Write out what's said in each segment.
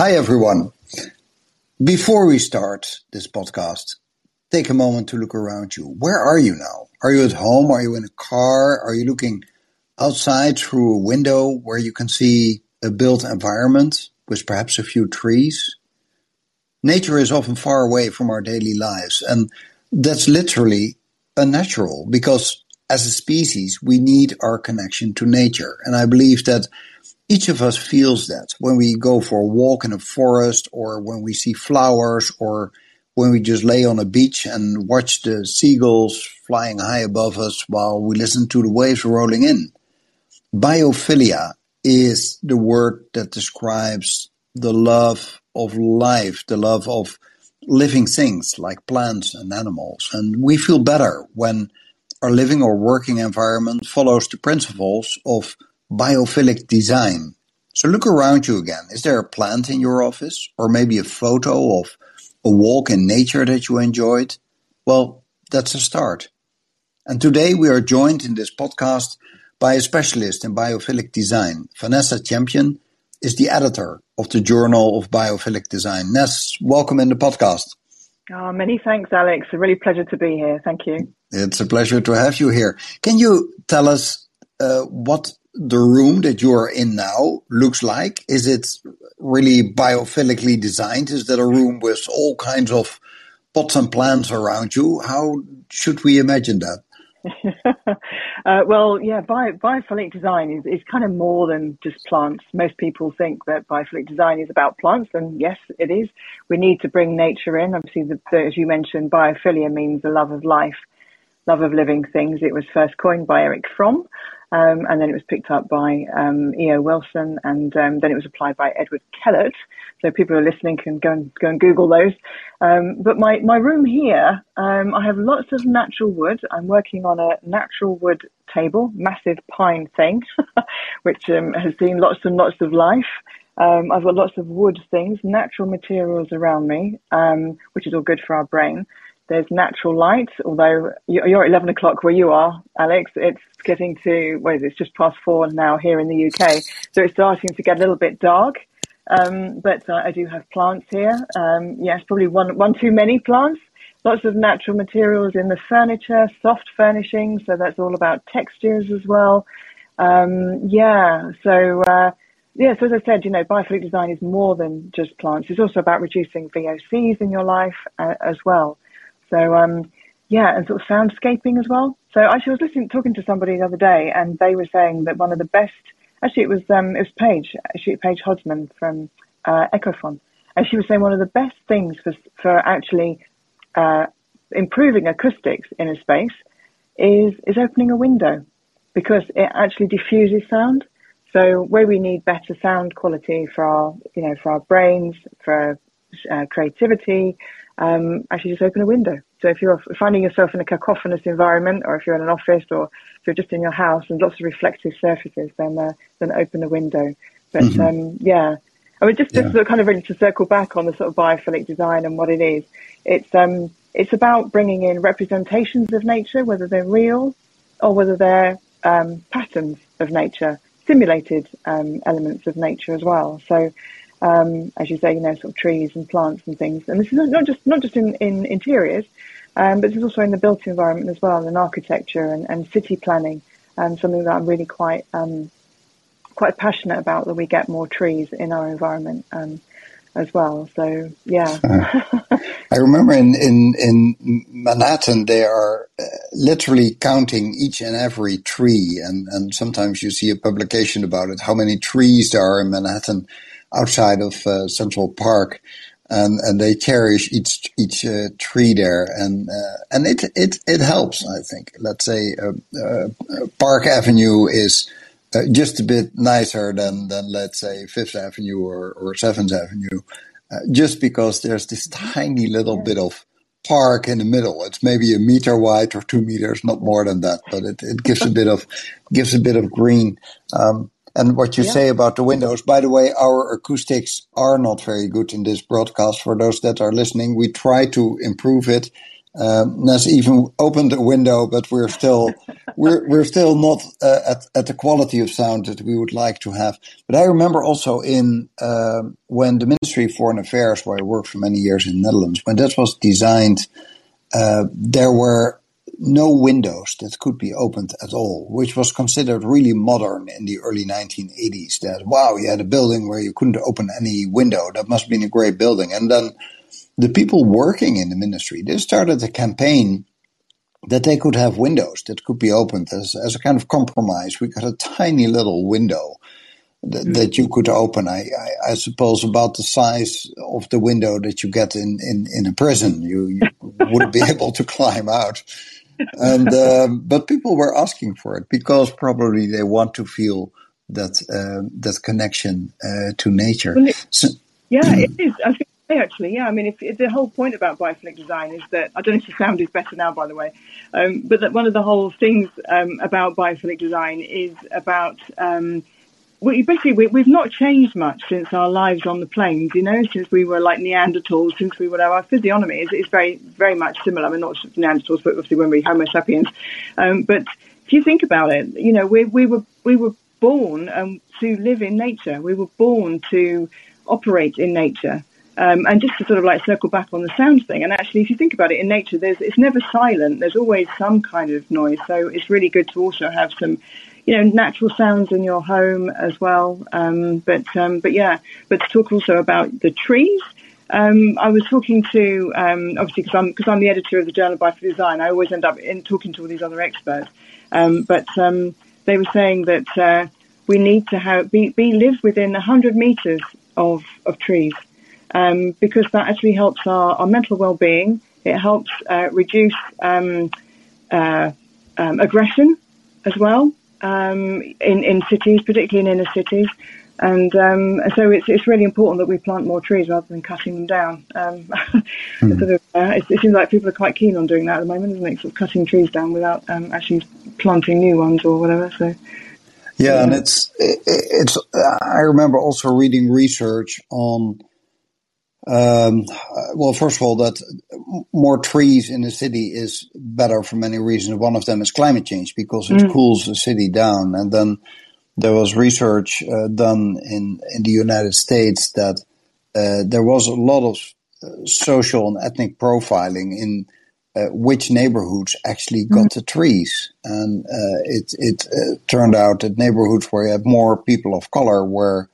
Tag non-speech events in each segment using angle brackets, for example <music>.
Hi, everyone. Before we start this podcast, take a moment to look around you. Where are you now? Are you at home? Are you in a car? Are you looking outside through a window where you can see a built environment with perhaps a few trees? Nature is often far away from our daily lives, and that's literally unnatural because as a species, we need our connection to nature. And I believe that each of us feels that when we go for a walk in a forest or when we see flowers or when we just lay on a beach and watch the seagulls flying high above us while we listen to the waves rolling in. Biophilia is the word that describes the love of life, the love of living things like plants and animals. And we feel better when our living or working environment follows the principles of biophilic design. So look around you again. Is there a plant in your office or maybe a photo of a walk in nature that you enjoyed? Well, that's a start. And today we are joined in this podcast by a specialist in biophilic design. Vanessa Champion is the editor of the Journal of Biophilic Design. Ness, welcome in the podcast. Oh, many thanks, Alex. A really pleasure to be here. Thank you. It's a pleasure to have you here. Can you tell us uh, what the room that you are in now looks like? Is it really biophilically designed? Is that a room with all kinds of pots and plants around you? How should we imagine that? <laughs> uh, well, yeah, bio, biophilic design is, is kind of more than just plants. Most people think that biophilic design is about plants, and yes, it is. We need to bring nature in. Obviously, the, the, as you mentioned, biophilia means the love of life, love of living things. It was first coined by Erich Fromm, um, and then it was picked up by um, E.O. Wilson, and um, then it was applied by Edward Kellert. So people who are listening can go and go and Google those. Um, but my my room here, um, I have lots of natural wood. I'm working on a natural wood table, massive pine thing, <laughs> which um, has seen lots and lots of life. I've got lots of wood things, natural materials around me, which is all good for our brain. There's natural light, although you're at 11 o'clock where you are, Alex. It's getting to, what is it, it's just past four now here in the UK. So it's starting to get a little bit dark. Um, but uh, I do have plants here. Um, yes, probably one, one too many plants. Lots of natural materials in the furniture, soft furnishings. So that's all about textures as well. Um, yeah. So, uh, yeah, so as I said, you know, biophilic design is more than just plants. It's also about reducing VOCs in your life uh, as well. So, um, yeah, and sort of soundscaping as well. So actually, I was listening, talking to somebody the other day, and they were saying that one of the best, actually, it was um, it was Paige, actually Paige Hodsman from uh, Ecophon, and she was saying one of the best things for for actually uh, improving acoustics in a space is is opening a window because it actually diffuses sound. So where we need better sound quality for our, you know, for our brains, for uh, creativity, um, actually just open a window. So if you're finding yourself in a cacophonous environment, or if you're in an office, or if you're just in your house and lots of reflective surfaces, then uh, then open a window. But mm-hmm. um, yeah, I mean, just, yeah. kind of ready to circle back on the sort of biophilic design and what it is. It's um, it's about bringing in representations of nature, whether they're real or whether they're um, patterns of nature, simulated um, elements of nature as well. So um, as you say, you know, sort of trees and plants and things. And this is not just not just in, in interiors, um, but this is also in the built environment as well, and architecture and, and city planning. Um, something that I'm really quite um, quite passionate about that we get more trees in our environment um, as well. So yeah. uh, I remember in, in, in Manhattan they are uh, literally counting each and every tree, and, and sometimes you see a publication about it, how many trees there are in Manhattan outside of uh, Central Park, and and they cherish each each uh, tree there, and uh, and it it it helps. I think. Let's say uh, uh, Park Avenue is. Uh, just a bit nicer than, than let's say Fifth Avenue or, or Seventh Avenue, just because there's this tiny little bit of park in the middle. It's maybe a meter wide or two meters, not more than that, but it, it gives a bit of gives a bit of green. Um, and what you yeah. say about the windows. By the way, our acoustics are not very good in this broadcast. For those that are listening, we try to improve it. Um, Ness even opened a window, but we're still <laughs> we're we're still not uh, at at the quality of sound that we would like to have. But I remember also in uh, when the Ministry of Foreign Affairs, where I worked for many years in the Netherlands, when that was designed, uh, there were no windows that could be opened at all, which was considered really modern in the early 1980s. That wow, you had a building where you couldn't open any window. That must have been a great building. And then the people working in the ministry they started a campaign that they could have windows that could be opened as, as a kind of compromise. We got a tiny little window that, mm. that you could open. I, I, I, suppose about the size of the window that you get in, in, in a prison. You, you <laughs> wouldn't be able to climb out and um, but people were asking for it because probably they want to feel that uh, that connection uh, to nature. Well, it, so, yeah, <clears throat> it is. I think actually, yeah. I mean, if, if, the whole point about biophilic design is that I don't know if the sound is better now, by the way, um, but that one of the whole things um, about biophilic design is about um, we basically we, have not changed much since our lives on the plains. You know, since we were like Neanderthals, since we were our physiognomy is, is very very much similar. I mean, not Neanderthals, but obviously when we Homo sapiens. Um, but if you think about it, you know, we we were we were born um, to live in nature. We were born to operate in nature. Um, and just to sort of like circle back on the sound thing, and actually, if you think about it, in nature, there's it's never silent. There's always some kind of noise. So it's really good to also have some you know, natural sounds in your home as well. Um, but um, but yeah, but to talk also about the trees. Um, I was talking to um, obviously because I'm because I'm the editor of the Journal of Biophilic Design. I always end up in talking to all these other experts. Um, but um, they were saying that uh, we need to have be, be live within 100 meters of of trees because that actually helps our, our mental well-being. It helps uh, reduce uh, aggression as well um, in, in cities, particularly in inner cities. And um, so it's, it's really important that we plant more trees rather than cutting them down. Um, <laughs> mm. sort of, uh, it, it, seems like people are quite keen on doing that at the moment, isn't it? Sort of cutting trees down without um, actually planting new ones or whatever. So. Yeah, and it's it, it's. I remember also reading research on um, well, first of all, that more trees in the city is better for many reasons. One of them is climate change because it mm. cools the city down. And then there was research uh, done in, in the United States that uh, there was a lot of uh, social and ethnic profiling in uh, which neighborhoods actually got mm. the trees. And uh, it, it uh, turned out that neighborhoods where you have more people of color were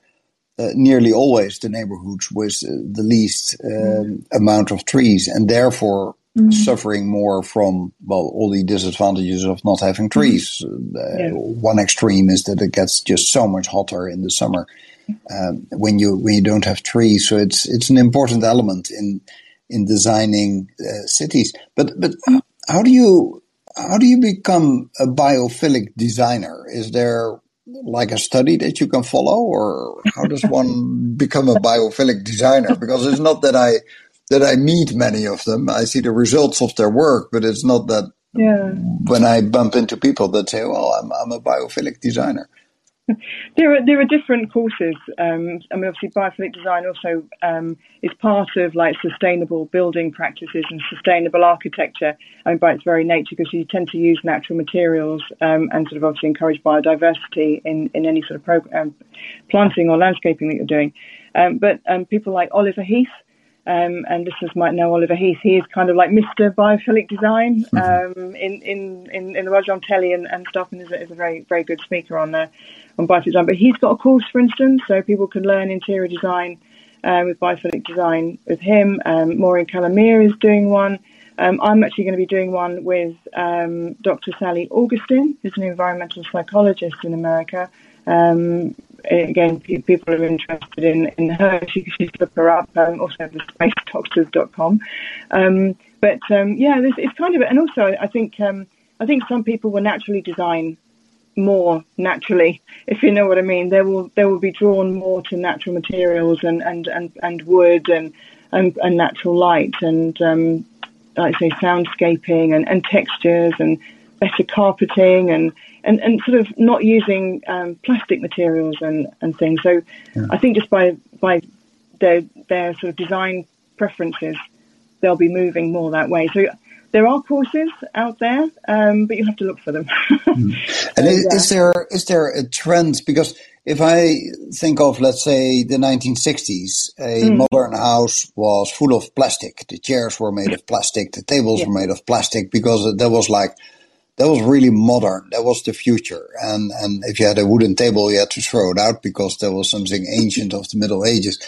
uh, nearly always the neighborhoods with uh, the least mm. amount of trees and therefore mm. suffering more from well all the disadvantages of not having mm-hmm. trees. Uh, yeah. One extreme is that it gets just so much hotter in the summer um, when you when you don't have trees. So it's it's an important element in in designing uh, cities. But but how do you how do you become a biophilic designer? Is there like a study that you can follow, or how does one <laughs> become a biophilic designer? Because it's not that I that I meet many of them. I see the results of their work, but it's not that yeah. when I bump into people that say, "Well, I'm I'm a biophilic designer." <laughs> there are there are different courses. Um, I mean, obviously, biophilic design also um, is part of like sustainable building practices and sustainable architecture. I mean, by its very nature, because you tend to use natural materials um, and sort of obviously encourage biodiversity in in any sort of program, planting or landscaping that you're doing. Um, but um, people like Oliver Heath. Um, and listeners might know Oliver Heath. He is kind of like Mr. Biophilic Design mm-hmm. in, in, in, in the world on telly and, and stuff, and is a, is a very very good speaker on there on biophilic design. But he's got a course, for instance, so people can learn interior design um, with biophilic design with him. Um, Maureen Calamia is doing one. Um, I'm actually going to be doing one with um, Dr. Sally Augustin, who's an environmental psychologist in America. Um, again, people are interested in, in her. She should look her up. Um, also, the spacedoctors.com. Um, but um, yeah, this, it's kind of, and also I think um, I think some people will naturally design more naturally, if you know what I mean. They will they will be drawn more to natural materials and and and, and wood and, and, and natural light and um, like I say soundscaping and, and textures and better carpeting and, and, and sort of not using um, plastic materials and, and things. So yeah. I think just by by their their sort of design preferences, they'll be moving more that way. So there are courses out there, um, but you have to look for them. <laughs> mm. And is, is, there is there a trend? Because if I think of, let's say, the 1960s, a mm. modern house was full of plastic. The chairs were made of plastic. The tables yeah. were made of plastic because that was like that was really modern. That was the future. And and if you had a wooden table, you had to throw it out because there was something ancient of the Middle Ages.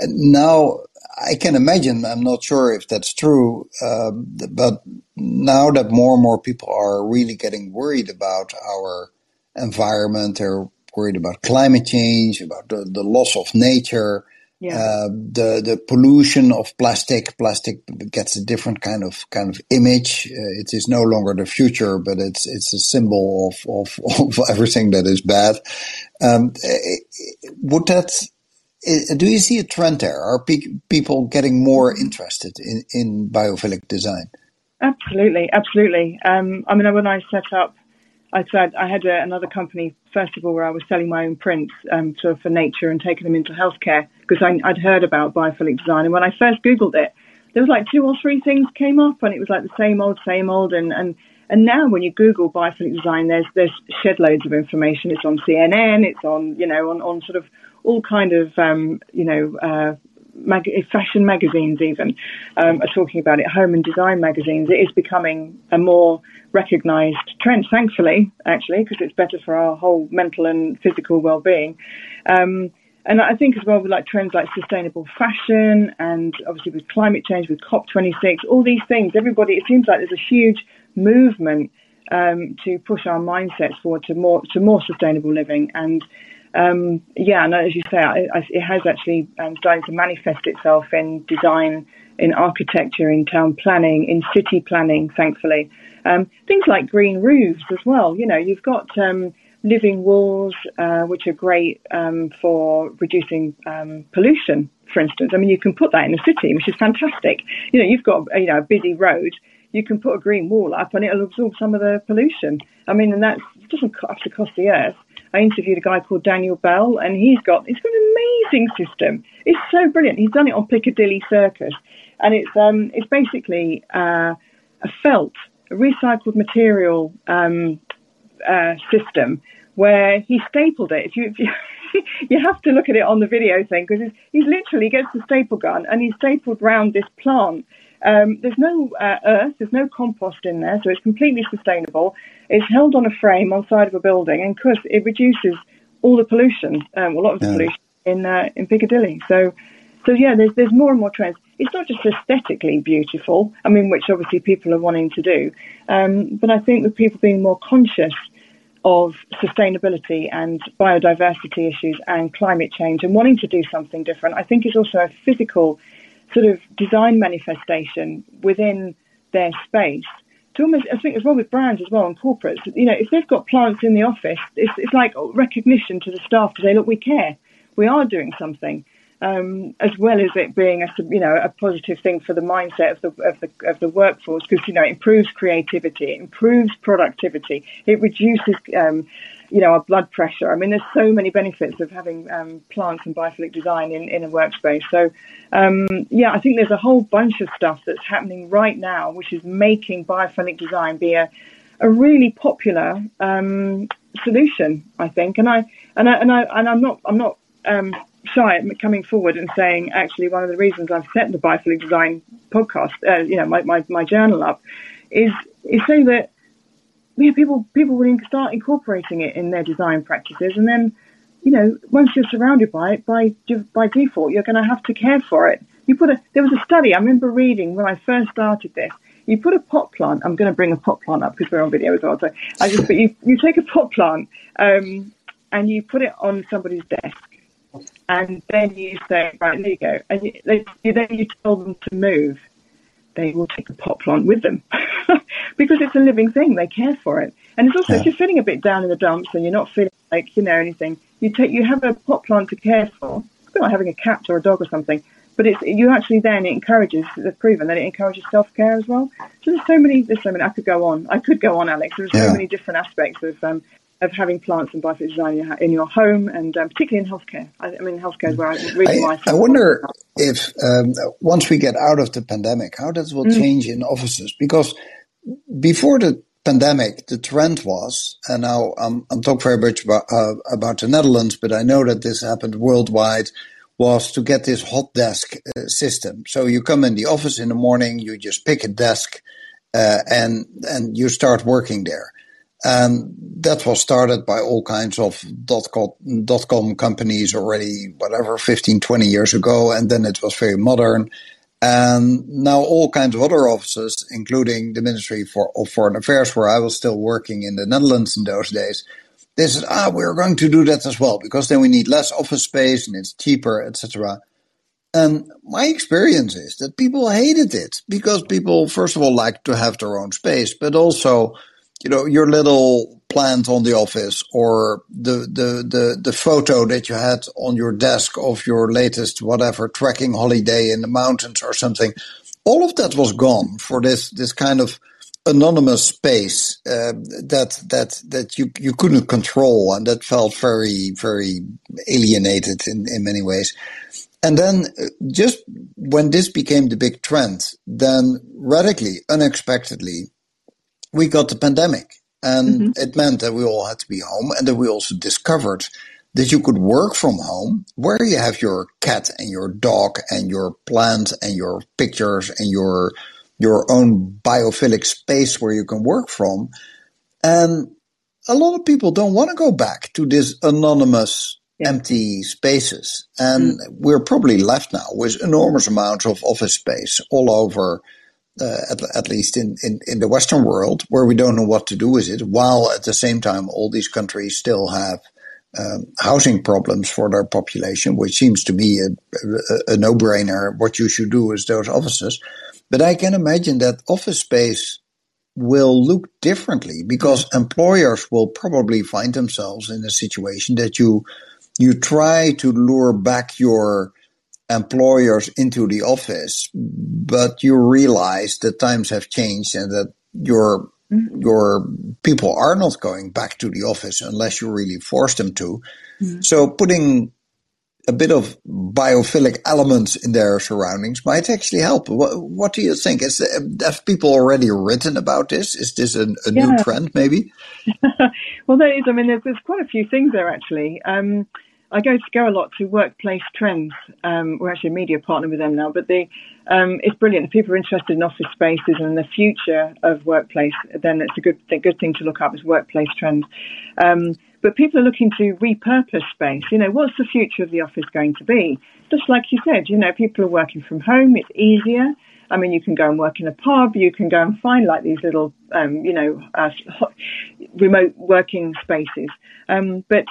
And now I can imagine. I'm not sure if that's true, uh, but now that more and more people are really getting worried about our environment, they're worried about climate change, about the, the loss of nature. Yeah. Uh, the the pollution of plastic. Plastic gets a different kind of kind of image. Uh, it is no longer the future, but it's it's a symbol of of, <laughs> of everything that is bad. Um, eh, would that? Eh, do you see a trend there? Are pe- people getting more interested in in biophilic design? Absolutely, absolutely. Um, I mean, when I set up I said I had a, another company first of all where I was selling my own prints um, to, for nature and taking them into healthcare because I'd heard about biophilic design and when I first googled it, there was like two or three things came up and it was like the same old, same old and and and now when you Google biophilic design, there's there's shed loads of information. It's on CNN, it's on you know on on sort of all kind of um, you know uh, mag- fashion magazines even um, are talking about it. Home and design magazines. It is becoming a more recognised trend, thankfully, actually, because it's better for our whole mental and physical well-being. Um, and I think as well with like trends like sustainable fashion and obviously with climate change, with COP26, all these things, everybody, it seems like there's a huge movement um, to push our mindsets forward to more to more sustainable living. And um, yeah, and as you say, it, it has actually um, started to manifest itself in design, in architecture, in town planning, in city planning, thankfully. Um, things like green roofs as well. You know, you've got um, living walls, uh, which are great um, for reducing um, pollution, for instance. I mean, you can put that in a city, which is fantastic. You know, you've got you know a busy road. You can put a green wall up, and it'll absorb some of the pollution. I mean, and that doesn't have to cost the earth. I interviewed a guy called Daniel Bell, and he's got he's got an amazing system. It's so brilliant. He's done it on Piccadilly Circus, and it's um it's basically uh, a felt a recycled material um, uh, system where he stapled it. If you, if you <laughs> you have to look at it on the video thing because he literally gets the staple gun and he's stapled round this plant. Um, there's no uh, earth, there's no compost in there, so it's completely sustainable. It's held on a frame on the side of a building, and of course it reduces all the pollution, um, a lot of the yeah. pollution in uh, in Piccadilly. So, so yeah, there's there's more and more trends it's not just aesthetically beautiful, I mean, which obviously people are wanting to do, um, but I think with people being more conscious of sustainability and biodiversity issues and climate change and wanting to do something different, I think it's also a physical sort of design manifestation within their space. To almost, I think as well with brands as well and corporates, you know, if they've got plants in the office, it's, it's like recognition to the staff to say, look, we care. We are doing something um, as well as it being a you know a positive thing for the mindset of the of the of the workforce because you know it improves creativity, it improves productivity, it reduces um, you know our blood pressure. I mean, there's so many benefits of having um, plants and biophilic design in, in a workspace. So um, yeah, I think there's a whole bunch of stuff that's happening right now, which is making biophilic design be a a really popular um, solution, I think, and I and I and I and I'm not I'm not um, shy at coming forward and saying, actually, one of the reasons I've set the Biophilic Design podcast, uh, you know, my, my, my, journal up, is is so that yeah, people people will start incorporating it in their design practices, and then, you know, once you're surrounded by it, by by default, you're going to have to care for it. You put a there was a study I remember reading when I first started this. You put a pot plant. I'm going to bring a pot plant up because we're on video as well. So I just, but you you take a pot plant um, and you put it on somebody's desk and then you say, right, there you go, and you, they, then you tell them to move, they will take the pot plant with them <laughs> because it's a living thing. They care for it, and it's also yeah. if you're feeling a bit down in the dumps and you're not feeling like you know anything, you take you have a pot plant to care for. It's like having a cat or a dog or something, but it's you actually then it encourages. It's proven that it encourages self care as well. So there's so many. There's so many. I could go on. I could go on, Alex. There's yeah. so many different aspects of um, of having plants and biophilic design in your home, and um, particularly in healthcare. I, I mean, healthcare is where I really I, I wonder if um, once we get out of the pandemic, how that will mm. change in offices because before the pandemic, the trend was, and now I'm, I'm talking very much about, uh, about the Netherlands, but I know that this happened worldwide, was to get this hot desk uh, system. So you come in the office in the morning, you just pick a desk, uh, and and you start working there. And that was started by all kinds of dot com, dot com companies already, whatever, 15, 20 years ago. And then it was very modern. And now all kinds of other offices, including the Ministry for, of Foreign Affairs, where I was still working in the Netherlands in those days, they said, ah, we're going to do that as well, because then we need less office space and it's cheaper, etc. And my experience is that people hated it because people, first of all, like to have their own space, but also you know, your little plant on the office or the, the, the, the photo that you had on your desk of your latest whatever trekking holiday in the mountains or something. All of that was gone for this, this kind of anonymous space uh, that that that you you couldn't control and that felt very very alienated in in many ways and then uh, just when this became the big trend then radically unexpectedly we got the pandemic and mm-hmm. it meant that we all had to be home and that we also discovered that you could work from home where you have your cat and your dog and your plant and your pictures and your your own biophilic space where you can work from and a lot of people don't want to go back to this anonymous yeah. empty spaces and mm. we're probably left now with enormous amounts of office space all over uh, at, at, least in, in, in, the Western world, where we don't know what to do with it, while at the same time all these countries still have um, housing problems for their population, which seems to me a, a, a no-brainer. What you should do is those offices. But I can imagine that office space will look differently because employers will probably find themselves in a situation that you you try to lure back your employers into the office, but you realize that times have changed and that your mm-hmm. your people are not going back to the office unless you really force them to. Mm-hmm. So putting a bit of biophilic elements in their surroundings might actually help. What, what do you think? Is have people already written about this? Is this a, a yeah. new trend, maybe? <laughs> well, there is. I mean, there's, there's, quite a few things there actually. Um, I go to go a lot to Workplace Trends. Um, we're actually a media partner with them now, but the, um, it's brilliant. If people are interested in office spaces and the future of workplace, then it's a good a good thing to look up is Workplace Trends. Um, but people are looking to repurpose space. You know, what's the future of the office going to be? Just like you said, you know, people are working from home. It's easier. I mean, you can go and work in a pub. You can go and find like these little, um, you know, uh, remote working spaces. Um, but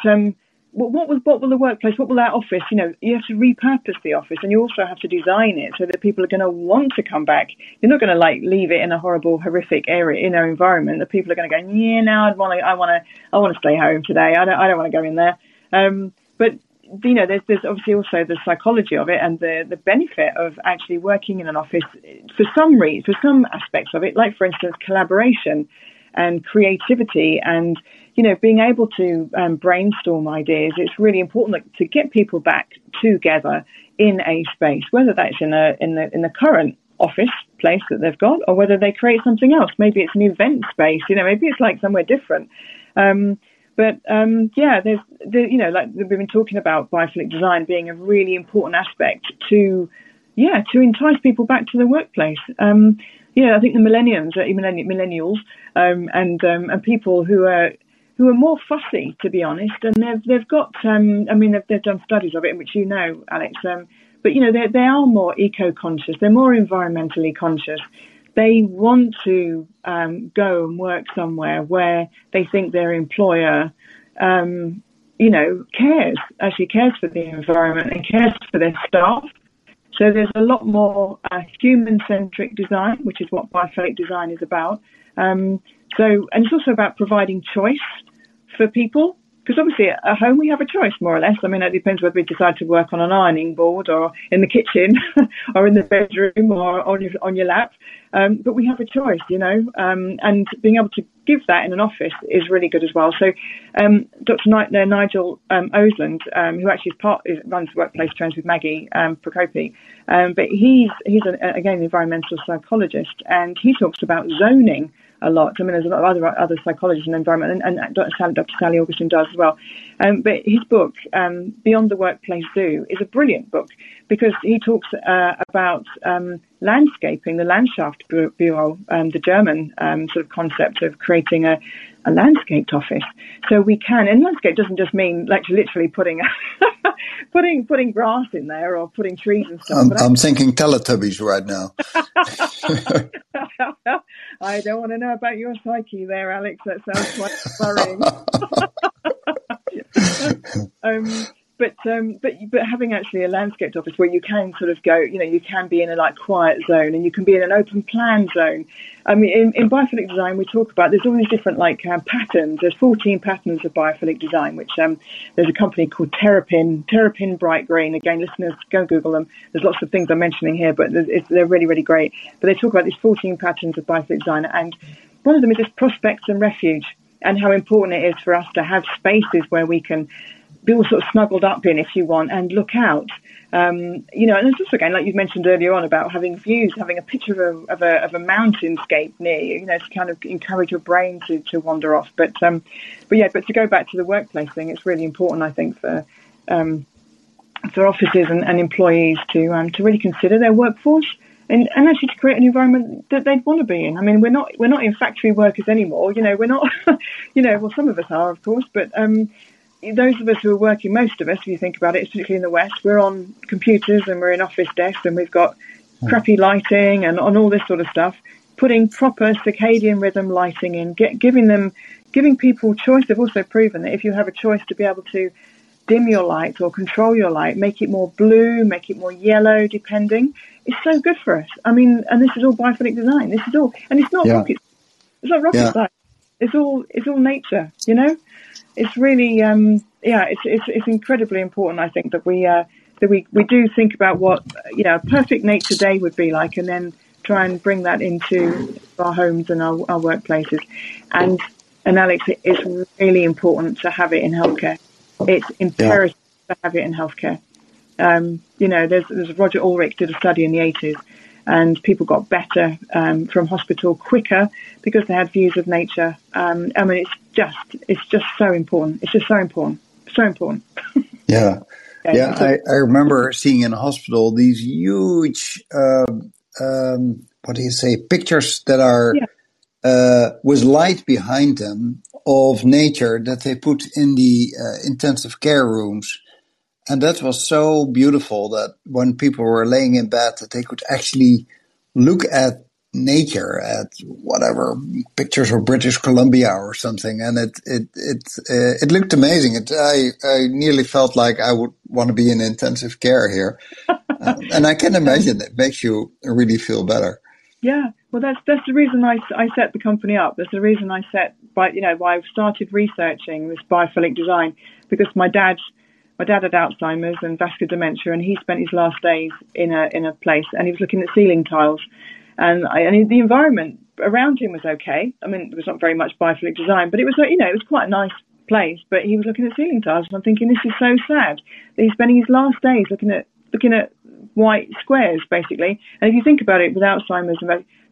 um, what will what will the workplace, what will that office? You know, you have to repurpose the office, and you also have to design it so that people are going to want to come back. You're not going to like leave it in a horrible, horrific area in our environment that people are going to go, yeah, no, I want to, I want to, I want to stay home today. I don't, I don't want to go in there. Um, but you know, there's, there's obviously also the psychology of it and the, the benefit of actually working in an office for some reason, for some aspects of it, like for instance, collaboration and creativity and you know being able to um, brainstorm ideas it's really important to get people back together in a space whether that's in a in the in the current office place that they've got or whether they create something else maybe it's an event space you know maybe it's like somewhere different um, but um, yeah, there's the, you know like we've been talking about biophilic design being a really important aspect to yeah to entice people back to the workplace. Um, yeah, I think the millenniums, uh, millennials, um, and um, and people who are who are more fussy, to be honest, and they've they've got. Um, I mean, they've, they've done studies of it, which you know, Alex. Um, but you know, they they are more eco-conscious. They're more environmentally conscious. They want to um, go and work somewhere where they think their employer, um, you know, cares actually cares for the environment and cares for their staff. So there's a lot more uh, human-centric design, which is what biophilic design is about. Um, so, and it's also about providing choice for people because obviously at home we have a choice more or less. I mean, it depends whether we decide to work on an ironing board or in the kitchen <laughs> or in the bedroom or on your on your lap. Um, but we have a choice, you know, um, and being able to give that in an office is really good as well. So, um, Dr. Uh, Nigel um, Oseland, um, who actually is part is, runs workplace trends with Maggie um, Procopi, um, but he's he's a, again an environmental psychologist, and he talks about zoning a lot. I mean, there's a lot of other other psychologists in the environment, and, and Dr. Sally, Dr. Sally Augustin does as well. Um, but his book, um, Beyond the Workplace Zoo, is a brilliant book because he talks uh, about um, landscaping, the Landschaft Bureau, um, the German um, sort of concept of creating a, a landscaped office. So we can, and landscape doesn't just mean like literally putting <laughs> putting putting grass in there or putting trees and stuff. I'm, I'm thinking Teletubbies right now. <laughs> <laughs> I don't want to know about your psyche there, Alex. That sounds quite worrying. um, but um, but but having actually a landscaped office where you can sort of go, you know, you can be in a like quiet zone and you can be in an open plan zone. I mean, in, in biophilic design, we talk about there's all these different like um, patterns. There's 14 patterns of biophilic design, which um, there's a company called Terrapin, Terrapin Bright Green. Again, listeners, go Google them. There's lots of things I'm mentioning here, but they're really really great. But they talk about these 14 patterns of biophilic design, and one of them is this prospects and refuge and how important it is for us to have spaces where we can be all sort of snuggled up in, if you want, and look out. Um, you know, and it's also again, like you mentioned earlier on about having views, having a picture of a, of a, of a mountainscape near you, you know, to kind of encourage your brain to, to wander off. But, um, but yeah, but to go back to the workplace thing, it's really important, I think, for, um, for offices and, and employees to, um, to really consider their workforce. And, and actually to create an environment that they'd want to be in. I mean, we're not we're not in factory workers anymore. You know, we're not. <laughs> you know, well, some of us are, of course, but um, those of us who are working, most of us, if you think about it, particularly in the West, we're on computers and we're in office desks and we've got hmm. crappy lighting and on all this sort of stuff. Putting proper circadian rhythm lighting in, get, giving them, giving people choice. They've also proven that if you have a choice to be able to dim your light or control your light, make it more blue, make it more yellow, depending, it's so good for us. I mean, and this is all biophilic design. This is all, and it's not yeah. rocket. It's not rocket yeah. science. It's all, it's all nature. You know it's really, um, yeah, it's, it's, it's incredibly important. I think that we uh, that we, we do think about what you know a perfect nature day would be like, and then try and bring that into our homes and our, our workplaces. And and Alex, it's really important to have it in healthcare. It's imperative yeah. to have it in healthcare. Um, you know, there's, there's Roger Ulrich did a study in the 80s and people got better um, from hospital quicker because they had views of nature. Um, I mean, it's just it's just so important. It's just so important, so important. <laughs> yeah, yeah. yeah I, I, remember seeing in a hospital these huge, uh, um, what do you say, pictures that are yeah. uh, with light behind them of nature that they put in the uh, intensive care rooms and that was so beautiful that when people were laying in bed, that they could actually look at nature, at whatever pictures of British Columbia or something, and it it it uh, it looked amazing. It, I I nearly felt like I would want to be in intensive care here, uh, <laughs> and I can imagine it makes you really feel better. Yeah, well, that's that's the reason I, I set the company up. That's the reason I set by you know why I started researching this biophilic design because my dad my dad had Alzheimer's and vascular dementia, and he spent his last days in a in a place, and he was looking at ceiling tiles, and I, and the environment around him was okay. I mean, there was not very much biophilic design, but it was like you know it was quite a nice place. But he was looking at ceiling tiles, and I'm thinking this is so sad that he's spending his last days looking at looking at white squares basically. And if you think about it, with Alzheimer's,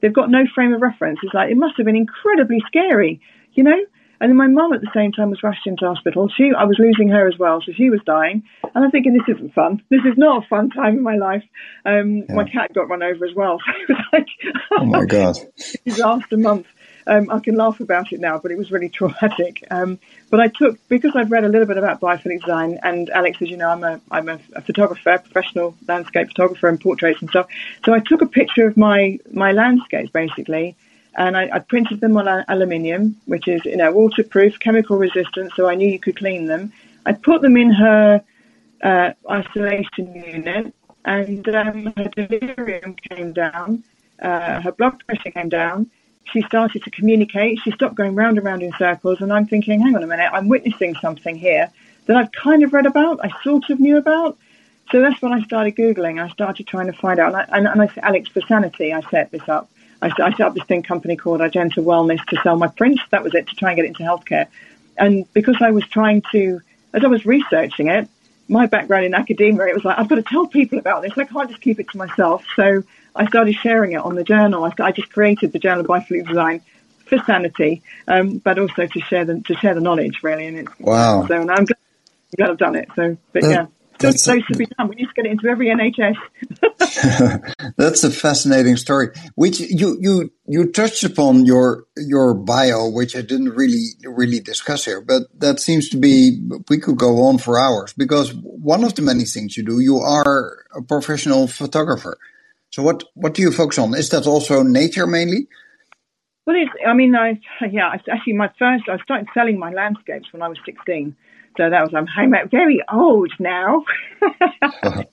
they've got no frame of reference. It's like it must have been incredibly scary, you know. And then my mum at the same time was rushed into hospital. She, I was losing her as well, so she was dying. And I'm thinking, this isn't fun. This is not a fun time in my life. Um, yeah. My cat got run over as well. <laughs> So it was like, oh my <laughs> god, disaster month. Um, I can laugh about it now, but it was really <laughs> traumatic. Um, but I took because I've read a little bit about biophilic design, and Alex, as you know, I'm a I'm a, a photographer, professional landscape photographer, and portraits and stuff. So I took a picture of my my landscapes basically and I, I, printed them on aluminium, which is you know waterproof, chemical resistant, so I knew you could clean them. I put them in her uh, isolation unit, and um, her delirium came down, uh, her blood pressure came down, she started to communicate. She stopped going round and round in circles, and I'm thinking, hang on a minute, I'm witnessing something here that I've kind of read about, I sort of knew about. So that's when I started Googling. I started trying to find out. And I, and, and I Alex, for sanity, I set this up. I, I set up this thing company called Argenta Wellness to sell my prints. That was it, to try and get into healthcare. And because I was trying to, as I was researching it, my background in academia, it was like, I've got to tell people about this. I can't just keep it to myself. So I started sharing it on the journal. I, I just created the Journal of Biophilic Design for sanity, um, but also to share the to share the knowledge really. And it's wow. So I'm glad, glad I've done it. So, but that, yeah. That's those should be done. We need to get it into every NHS. <laughs> That's a fascinating story. Which you you you touched upon your your bio, which I didn't really really discuss here, but that seems to be we could go on for hours because one of the many things you do, you are a professional photographer. So what what do you focus on? Is that also nature mainly? Well, it's, I mean, I yeah, actually my first I started selling my landscapes when I was sixteen. So that was I'm I'm very old now. <laughs>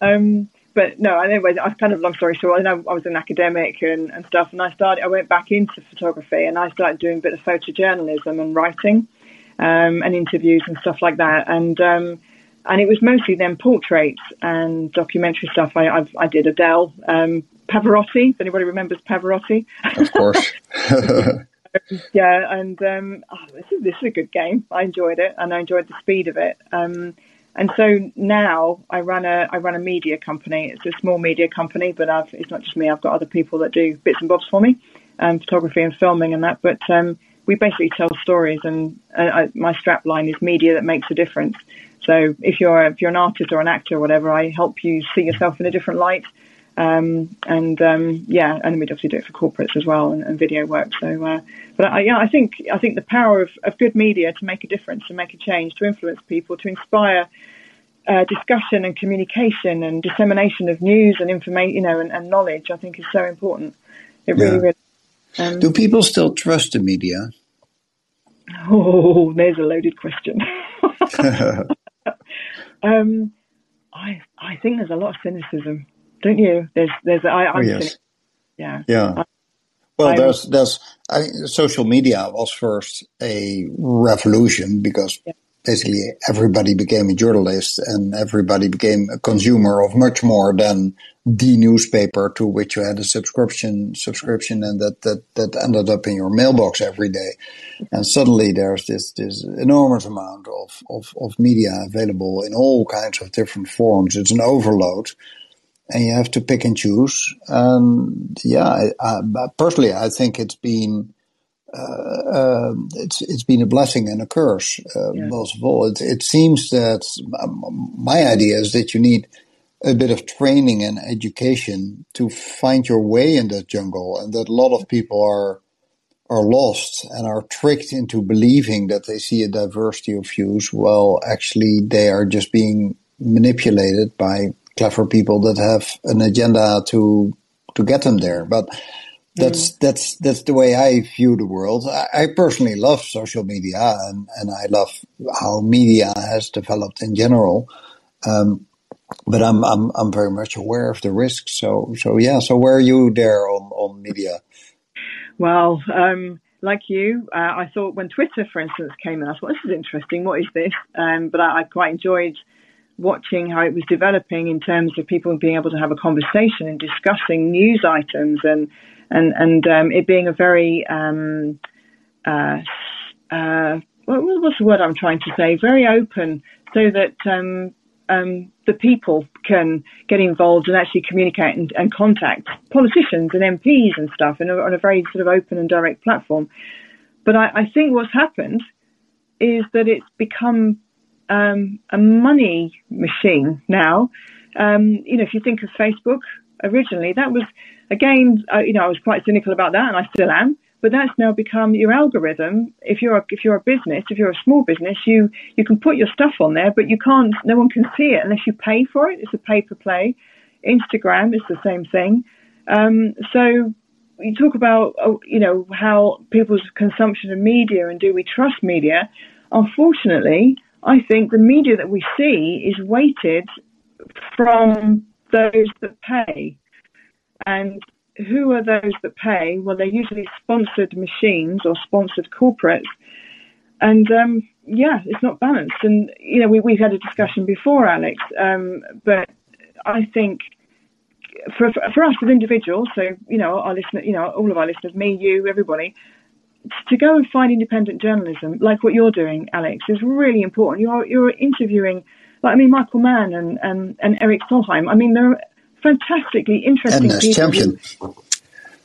um, but no, anyway, I kind of long story short. I know I was an academic and, and stuff, and I started. I went back into photography, and I started doing a bit of photojournalism and writing, um, and interviews and stuff like that. And um, and it was mostly then portraits and documentary stuff. I I've, i did Adele, um, Pavarotti. If anybody remembers Pavarotti, of course. <laughs> <laughs> yeah, and um, oh, this is this is a good game. I enjoyed it, and I enjoyed the speed of it. Um, and so now I run a I run a media company. It's a small media company, but I've, it's not just me. I've got other people that do bits and bobs for me, um, photography and filming and that. But um, we basically tell stories, and uh, I, my strap line is media that makes a difference. So if you're if you're an artist or an actor or whatever, I help you see yourself in a different light. Um, and um, yeah, and we'd obviously do it for corporates as well and, and video work. So, uh, but I, yeah, I think I think the power of, of good media to make a difference, to make a change, to influence people, to inspire uh, discussion and communication and dissemination of news and information, you know, and, and, knowledge, I think is so important. It really, yeah. really. Um, do people still trust the media? Oh, there's a loaded question. <laughs> <laughs> um, I I think there's a lot of cynicism, don't you? There's there's I, I'm oh, yes. yeah yeah. I, well, there's there's I, social media was first a revolution because yeah basically everybody became a journalist and everybody became a consumer of much more than the newspaper to which you had a subscription subscription and that, that, that ended up in your mailbox every day. And suddenly there's this, this enormous amount of, of, of media available in all kinds of different forms. It's an overload and you have to pick and choose. And yeah, I, I, personally, I think it's been, uh, uh, it's it's been a blessing and a curse. Uh, yeah. Most of all, it, it seems that um, my idea is that you need a bit of training and education to find your way in that jungle, and that a lot of people are are lost and are tricked into believing that they see a diversity of views. Well, actually, they are just being manipulated by clever people that have an agenda to to get them there. But that's mm. that's that's the way I view the world. I, I, personally love social media and, and I love how media has developed in general. Um, but I'm I'm I'm very much aware of the risks. So so yeah. So where are you there on on media? Well, um, like you, uh, I thought when Twitter, for instance, came in, I thought this is interesting. What is this? Um, but I, I quite enjoyed watching how it was developing in terms of people being able to have a conversation and discussing news items and and and um, it being a very um, uh, uh, what's the word I'm trying to say? Very open, so that um, um, the people can get involved and actually communicate and, and contact politicians and MPs and stuff in a, on a very sort of open and direct platform. But I, I think what's happened is that it's become um, a money machine now. Um, you know, if you think of Facebook originally, that was again, uh, you know, I was quite cynical about that, and I still am. But that's now become your algorithm. If you're a, if you're a business, if you're a small business, you you can put your stuff on there, but you can't. No one can see it unless you pay for it. It's a pay per play. Instagram is the same thing. Um, so you talk about oh, you know how people's consumption of media and do we trust media? Unfortunately, I think the media that we see is weighted from those that pay. And who are those that pay? Well, they're usually sponsored machines or sponsored corporates. And um, yeah, it's not balanced. And, you know, we, we've had a discussion before, Alex, um, but I think for, for us as individuals, so, you know, our listeners, you know, all of our listeners, me, you, everybody, to go and find independent journalism, like what you're doing, Alex, is really important. You're, you're interviewing, like, I mean, Michael Mann and, and, and Erik Solheim. I mean, they're fantastically interesting and people. champion.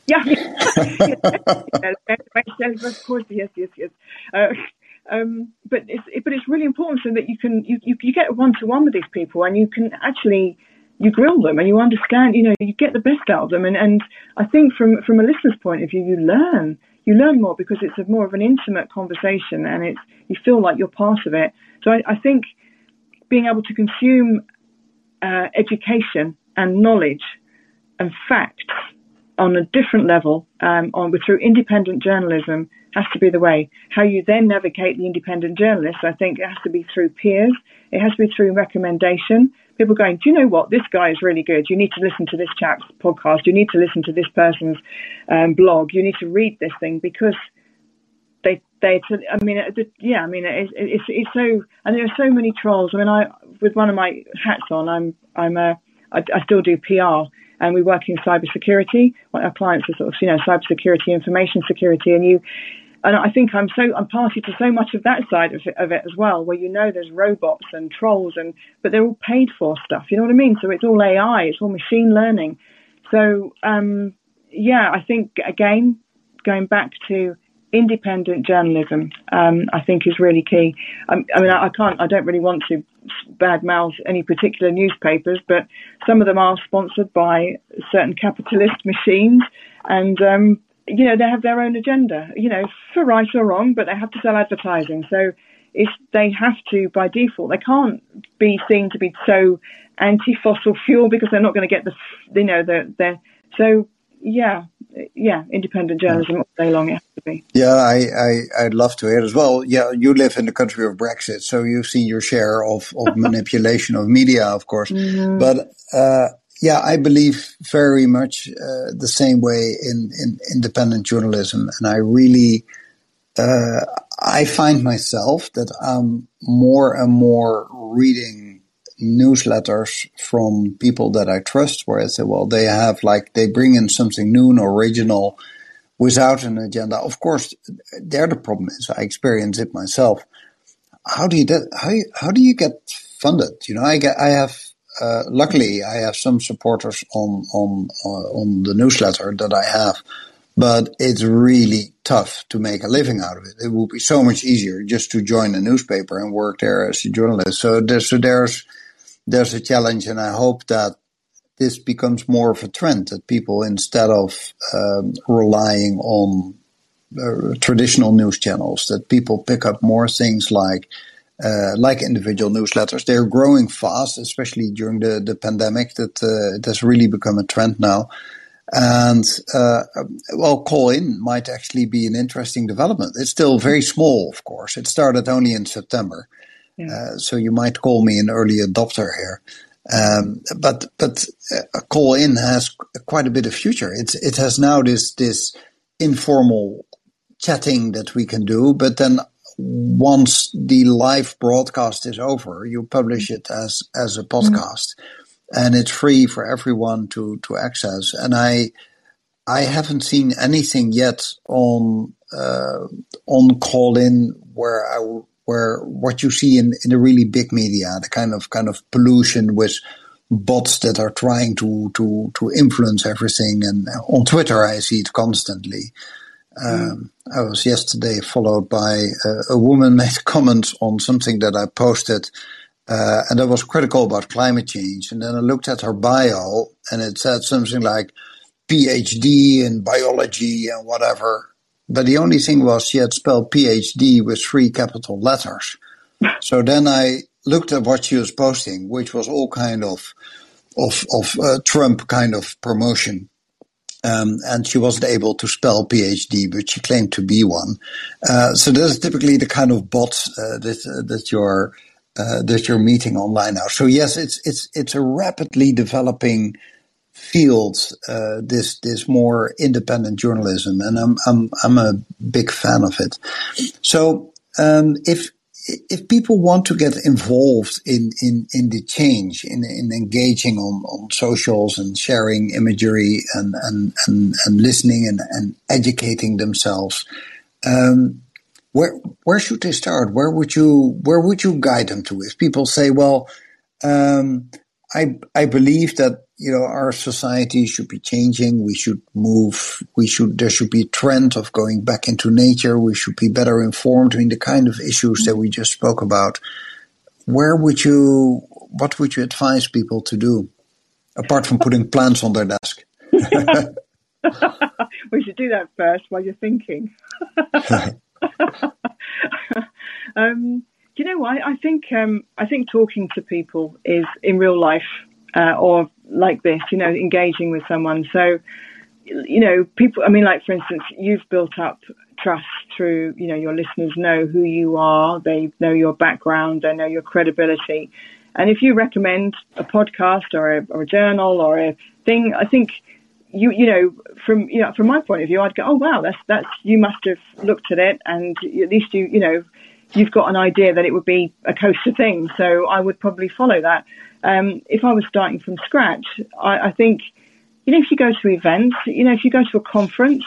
Yeah, <laughs> of course, yes, yes, yes. Uh, um, but it's it, but it's really important so that you can you, you, you get one to one with these people and you can actually you grill them and you understand you know you get the best out of them and and I think from from a listener's point of view you learn you learn more because it's a more of an intimate conversation and it's you feel like you're part of it. So I, I think being able to consume uh, education and knowledge and facts on a different level um, on through independent journalism has to be the way. How you then navigate the independent journalist, I think, it has to be through peers. It has to be through recommendation. People going, do you know what? This guy is really good. You need to listen to this chap's podcast. You need to listen to this person's um, blog. You need to read this thing because they, they, I mean, yeah, I mean, it's, it's, it's so, and there are so many trolls. I mean, I, with one of my hats on, I'm, I'm a, I, I still do PR and we work in cybersecurity. Our clients are sort of, you know, cybersecurity, information security, and you, and I think I'm so I'm party to so much of that side of it, of it as well, where you know there's robots and trolls and but they're all paid for stuff. You know what I mean? So it's all AI, it's all machine learning. So um, yeah, I think again going back to independent journalism, um, I think is really key. Um, I mean, I, I, can't, I don't really want to badmouth any particular newspapers, but some of them are sponsored by certain capitalist machines, and um, you know, they have their own agenda, you know, for right or wrong, but they have to sell advertising. So if they have to, by default, they can't be seen to be so anti-fossil fuel because they're not going to get the, you know, the, the, so yeah, yeah, independent journalism all day long it has to be. Yeah, I, I, I'd love to hear as well. Yeah, you live in the country of Brexit, so you've seen your share of, of <laughs> manipulation of media, of course. Mm-hmm. But, uh, yeah, I believe very much uh, the same way in, in independent journalism, and I really uh, I find myself that I'm more and more reading newsletters from people that I trust, where I say, well, they have like they bring in something new and original without an agenda. Of course, there the problem is I experience it myself. How do you do, how how do you get funded? You know, I get I have uh, luckily, I have some supporters on on uh, on the newsletter that I have, but it's really tough to make a living out of it. It would be so much easier just to join a newspaper and work there as a journalist. So there's so there's there's a challenge, and I hope that this becomes more of a trend that people instead of um, relying on uh, traditional news channels, that people pick up more things like uh, like individual newsletters. They're growing fast, especially during the, the pandemic. That uh, it has really become a trend now. And uh, well, Callin might actually be an interesting development. It's still very small, of course. It started only in September, yeah. Uh, so you might call me an early adopter here. Um, but but uh, Callin has quite a bit of future. It's it has now this this informal chatting that we can do, but then once the live broadcast is over, you publish it as as a mm-hmm. podcast, mm-hmm. and it's free for everyone to to access. And I I haven't seen anything yet on uh, on Callin where I where what you see in in the really big media, the kind of kind of pollution with bots that are trying to to to influence everything. And on Twitter, I see it constantly. Um, I was yesterday followed by a, woman <laughs> made comments on something that I posted, uh, and I was critical about climate change. And then I looked at her bio, and it said something like PhD in biology and whatever. But the only thing was she had spelled PhD with three capital letters. So then I looked at what she was posting, which was all kind of of of uh, Trump kind of promotion. Um, and she wasn't able to spell PhD, but she claimed to be one. Uh, so that's typically the kind of bots uh, that uh, that you're uh, that you're meeting online now. So yes, it's it's it's a rapidly developing field, uh, this this more independent journalism, and I'm I'm I'm a big fan of it. So um, if if people want to get involved in, in, in the change, in, in engaging on, on socials and sharing imagery and, and, and, and listening and, and educating themselves, um, where where should they start? Where would you where would you guide them to? If people say, well, um, I I believe that you know our society should be changing. We should move. We should there should be a trend of going back into nature. We should be better informed in the kind of issues that we just spoke about. Where would you? What would you advise people to do, apart from putting plants on their desk? <laughs> we should do that first while you're thinking. <laughs> um, you know what? I think um, I think talking to people is in real life uh, or like this, you know, engaging with someone. So, you know, people. I mean, like for instance, you've built up trust through, you know, your listeners know who you are, they know your background, they know your credibility, and if you recommend a podcast or a, or a journal or a thing, I think you you know from you know from my point of view, I'd go, oh wow, that's that's you must have looked at it, and at least you you know you've got an idea that it would be a coaster thing. So I would probably follow that. Um, if I was starting from scratch, I, I think you know if you go to events, you know if you go to a conference,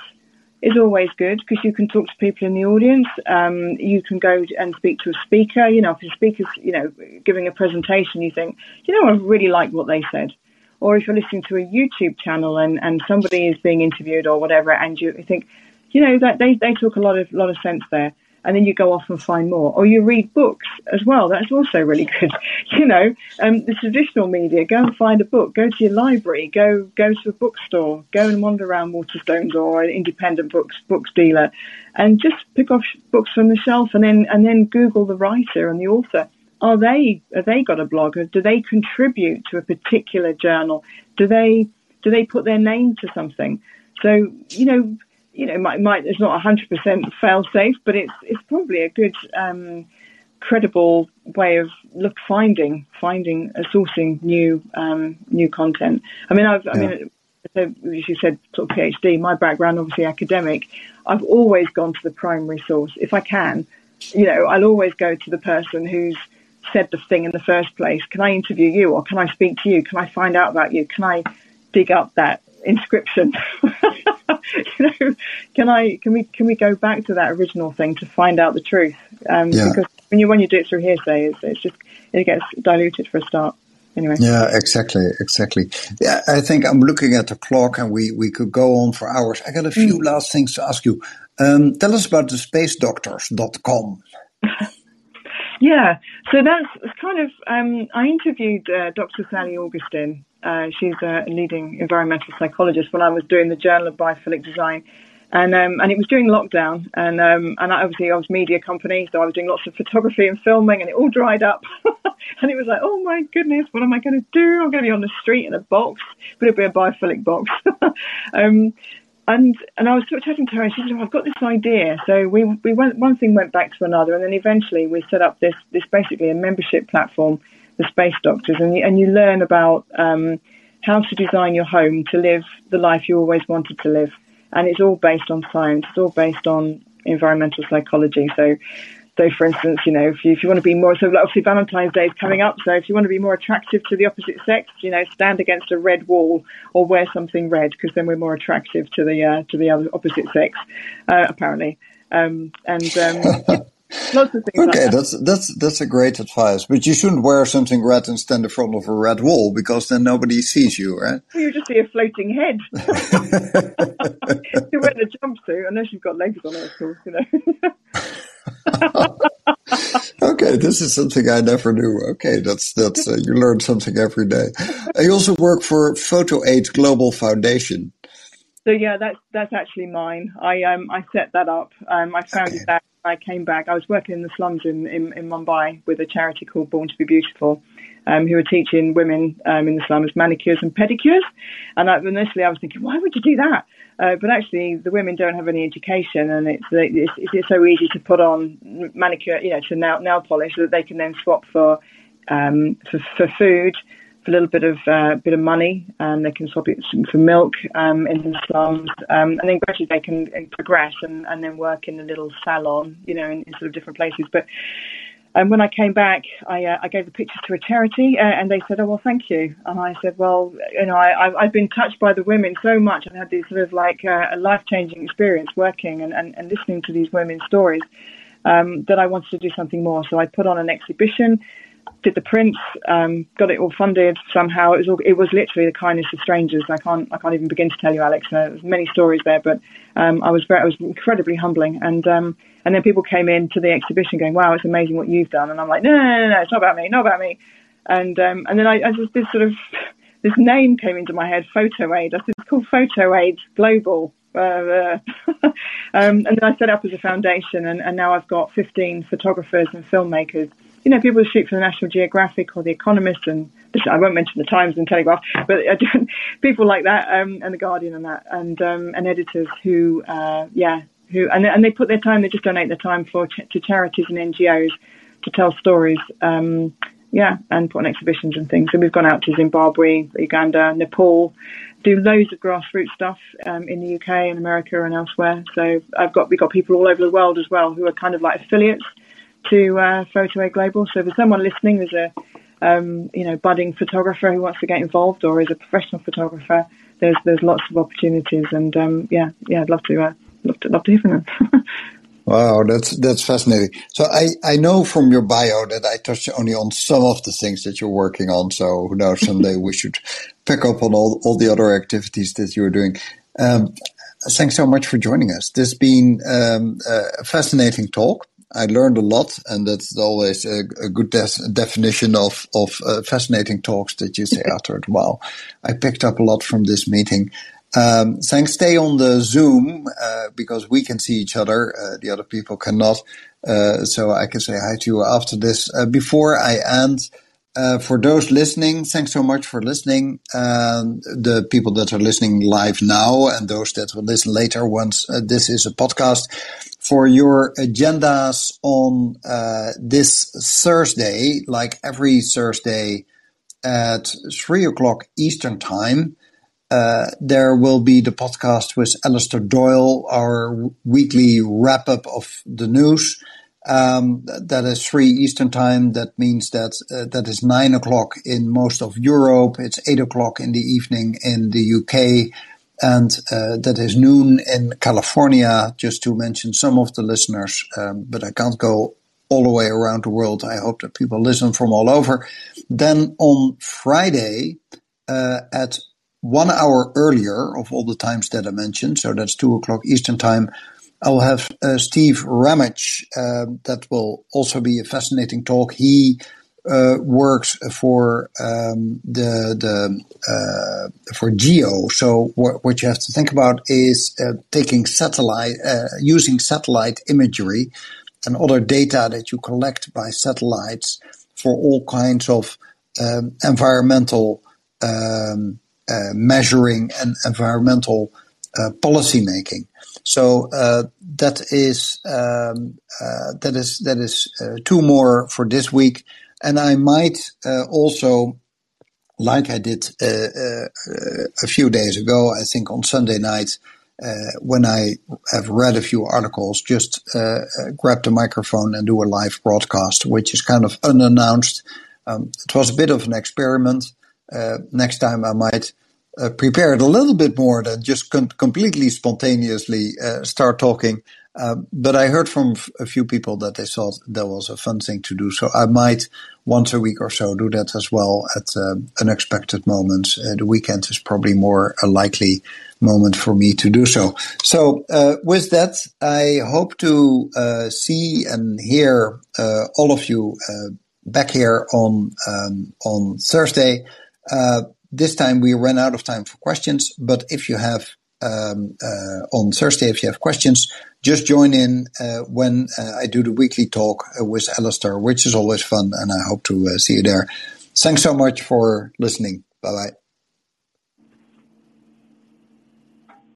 is always good because you can talk to people in the audience. Um, you can go and speak to a speaker. You know, if the speaker's, you know, giving a presentation, you think, you know, I really like what they said or if you're listening to a YouTube channel and, and somebody is being interviewed or whatever, and you think, you know, that they, they talk a lot of lot of sense there. And then you go off and find more, or you read books as well. That's also really good. <laughs> You know, um, the traditional media. Go and find a book. Go to your library. Go go to a bookstore. Go and wander around Waterstones or an independent books books dealer, and just pick off books from the shelf, and then and then Google the writer and the author are they have they got a blog or do they contribute to a particular journal do they do they put their name to something so you know you know might, might it's not 100% fail safe but it's it's probably a good um, credible way of look finding finding uh, sourcing new um, new content i mean i've yeah. i mean so as you said sort of phd my background obviously academic i've always gone to the primary source if i can you know i'll always go to the person who's said the thing in the first place. Can I interview you or can I speak to you? Can I find out about you? Can I dig up that inscription? <laughs> you know, can I can we can we go back to that original thing to find out the truth? Um, yeah. Because when you when you do it through hearsay, it's, it's just it gets diluted for a start. Anyway. Yeah, exactly, exactly. Yeah, I think I'm looking at the clock, and we we could go on for hours. I got a few mm. last things to ask you. Um, tell us about the spacedoctors.com. <laughs> Yeah, so that's kind of. Um, I interviewed uh, Dr. Sally Augustin. Uh, she's a leading environmental psychologist when I was doing the Journal of Biophilic Design, and um, and it was during lockdown, and um, and obviously I was media company, so I was doing lots of photography and filming, and it all dried up, <laughs> and it was like, oh my goodness, what am I going to do? I'm going to be on the street in a box, but it'll be a biophilic box. <laughs> and and I was sort of chatting to her, and she said, oh, "I've got this idea." So we we went one thing went back to another, and then eventually we set up this this basically a membership platform, the Space Doctors, and you, and you learn about um, how to design your home to live the life you always wanted to live, and it's all based on science. It's all based on environmental psychology. So so, for instance, you know, if you, if you want to be more, so obviously Valentine's Day is coming up. So, if you want to be more attractive to the opposite sex, you know, stand against a red wall or wear something red because then we're more attractive to the uh, to the other opposite sex, uh, apparently. Um, and um, <laughs> lots of things. Okay, like that. that's that's that's a great advice. But you shouldn't wear something red and stand in front of a red wall because then nobody sees you, right? Well, you just see a floating head. <laughs> <laughs> you wear a jumpsuit unless you've got legs on it, of course, you know. <laughs> okay, this is something I never knew. Okay, that's that's uh, you learn something every day. I also work for Photo Aid Global Foundation. So yeah, that's that's actually mine. I um I set that up. Um, I founded okay. that. I came back. I was working in the slums in, in, in Mumbai with a charity called Born to Be Beautiful, um, who were teaching women um, in the slums manicures and pedicures. And I, initially, I was thinking, why would you do that? Uh, but actually, the women don't have any education, and it's, it's, it's so easy to put on manicure, you know, to nail, nail polish so that they can then swap for um, for, for food, for a little bit of uh, bit of money, and they can swap it for milk um, in the slums, um, and then gradually they can progress and, and then work in a little salon, you know, in, in sort of different places. But and when I came back, I, uh, I gave the pictures to a charity, uh, and they said, "Oh well, thank you." And I said, "Well, you know, I, I've been touched by the women so much. I've had this sort of like uh, a life changing experience working and, and, and listening to these women's stories um, that I wanted to do something more. So I put on an exhibition did the prints, um, got it all funded somehow. It was all, it was literally the kindness of strangers. I can't I can't even begin to tell you, Alex. Uh, there's many stories there, but um, I was very, I was incredibly humbling. And um, and then people came in to the exhibition going, "Wow, it's amazing what you've done." And I'm like, "No, no, no, no it's not about me, not about me." And um, and then I, I just this sort of <laughs> this name came into my head, Photo Aid. I said, "It's called Photo Aid Global." Uh, uh <laughs> um, and then I set up as a foundation, and, and now I've got 15 photographers and filmmakers you know, people who shoot for the National Geographic or the Economist, and I won't mention the Times and Telegraph, but <laughs> people like that, um, and the Guardian and that, and um, and editors who, uh, yeah, who and and they put their time, they just donate their time for ch- to charities and NGOs to tell stories. Um, yeah, and put on exhibitions and things. So we've gone out to Zimbabwe, Uganda, Nepal, do loads of grassroots stuff um, in the UK and America and elsewhere. So I've got we've got people all over the world as well who are kind of like affiliates to uh, Photo Aid Global. So for someone listening, there's a um, you know budding photographer who wants to get involved, or is a professional photographer. There's there's lots of opportunities, and um, yeah, yeah, I'd love to uh, love to love to hear from them. Wow, that's that's fascinating. So I, I know from your bio that I touched only on some of the things that you're working on. So who knows, someday we should pick up on all, all the other activities that you're doing. Um, thanks so much for joining us. This has been um, a fascinating talk. I learned a lot, and that's always a, a good de- definition of of uh, fascinating talks that you say <laughs> after it. Wow, I picked up a lot from this meeting. Um, thanks. Stay on the Zoom uh, because we can see each other. Uh, the other people cannot, uh, so I can say hi to you after this. Uh, before I end. Uh, for those listening, thanks so much for listening. Um, the people that are listening live now and those that will listen later once uh, this is a podcast for your agendas on this Thursday, like every Thursday at three o'clock Eastern time. Uh, there will be the podcast with Alistair Doyle, our weekly wrap up of the news. Um, that is three Eastern time. That means that uh, that is nine o'clock in most of Europe. It's eight o'clock in the evening in the UK and uh, that is noon in California, just to mention some of the listeners, um, but I can't go all the way around the world. I hope that people listen from all over. Then on Friday, uh, at one hour earlier of all the times that I mentioned, so that's two o'clock Eastern time, I will have uh, Steve Ramage. Uh, that will also be a fascinating talk. He uh, works for um, the the uh, for geo. So what, what you have to think about is uh, taking satellite, uh, using satellite imagery and other data that you collect by satellites for all kinds of um, environmental um, measuring and environmental uh, policy making. So that is um, that is that is two more for this week. And I might uh, also, like I did uh, uh, a few days ago, I think on Sunday night, uh, when I have read a few articles, just uh, grab the microphone and do a live broadcast, which is kind of unannounced. Um, it was a bit of an experiment. Next time I might prepare it a little bit more than just com- completely spontaneously start talking. But I heard from a few people that they thought that was a fun thing to do. So I might once a week or so do that as well at uh, unexpected moments. Uh, the weekend is probably more a likely moment for me to do so. So uh, with that, I hope to uh, see and hear uh, all of you uh, back here on um, on Thursday. This time we ran out of time for questions, but if you have um, on Thursday, if you have questions, just join in uh, when uh, I do the weekly talk uh, with Alistair, which is always fun, and I hope to uh, see you there. Thanks so much for listening. Bye bye.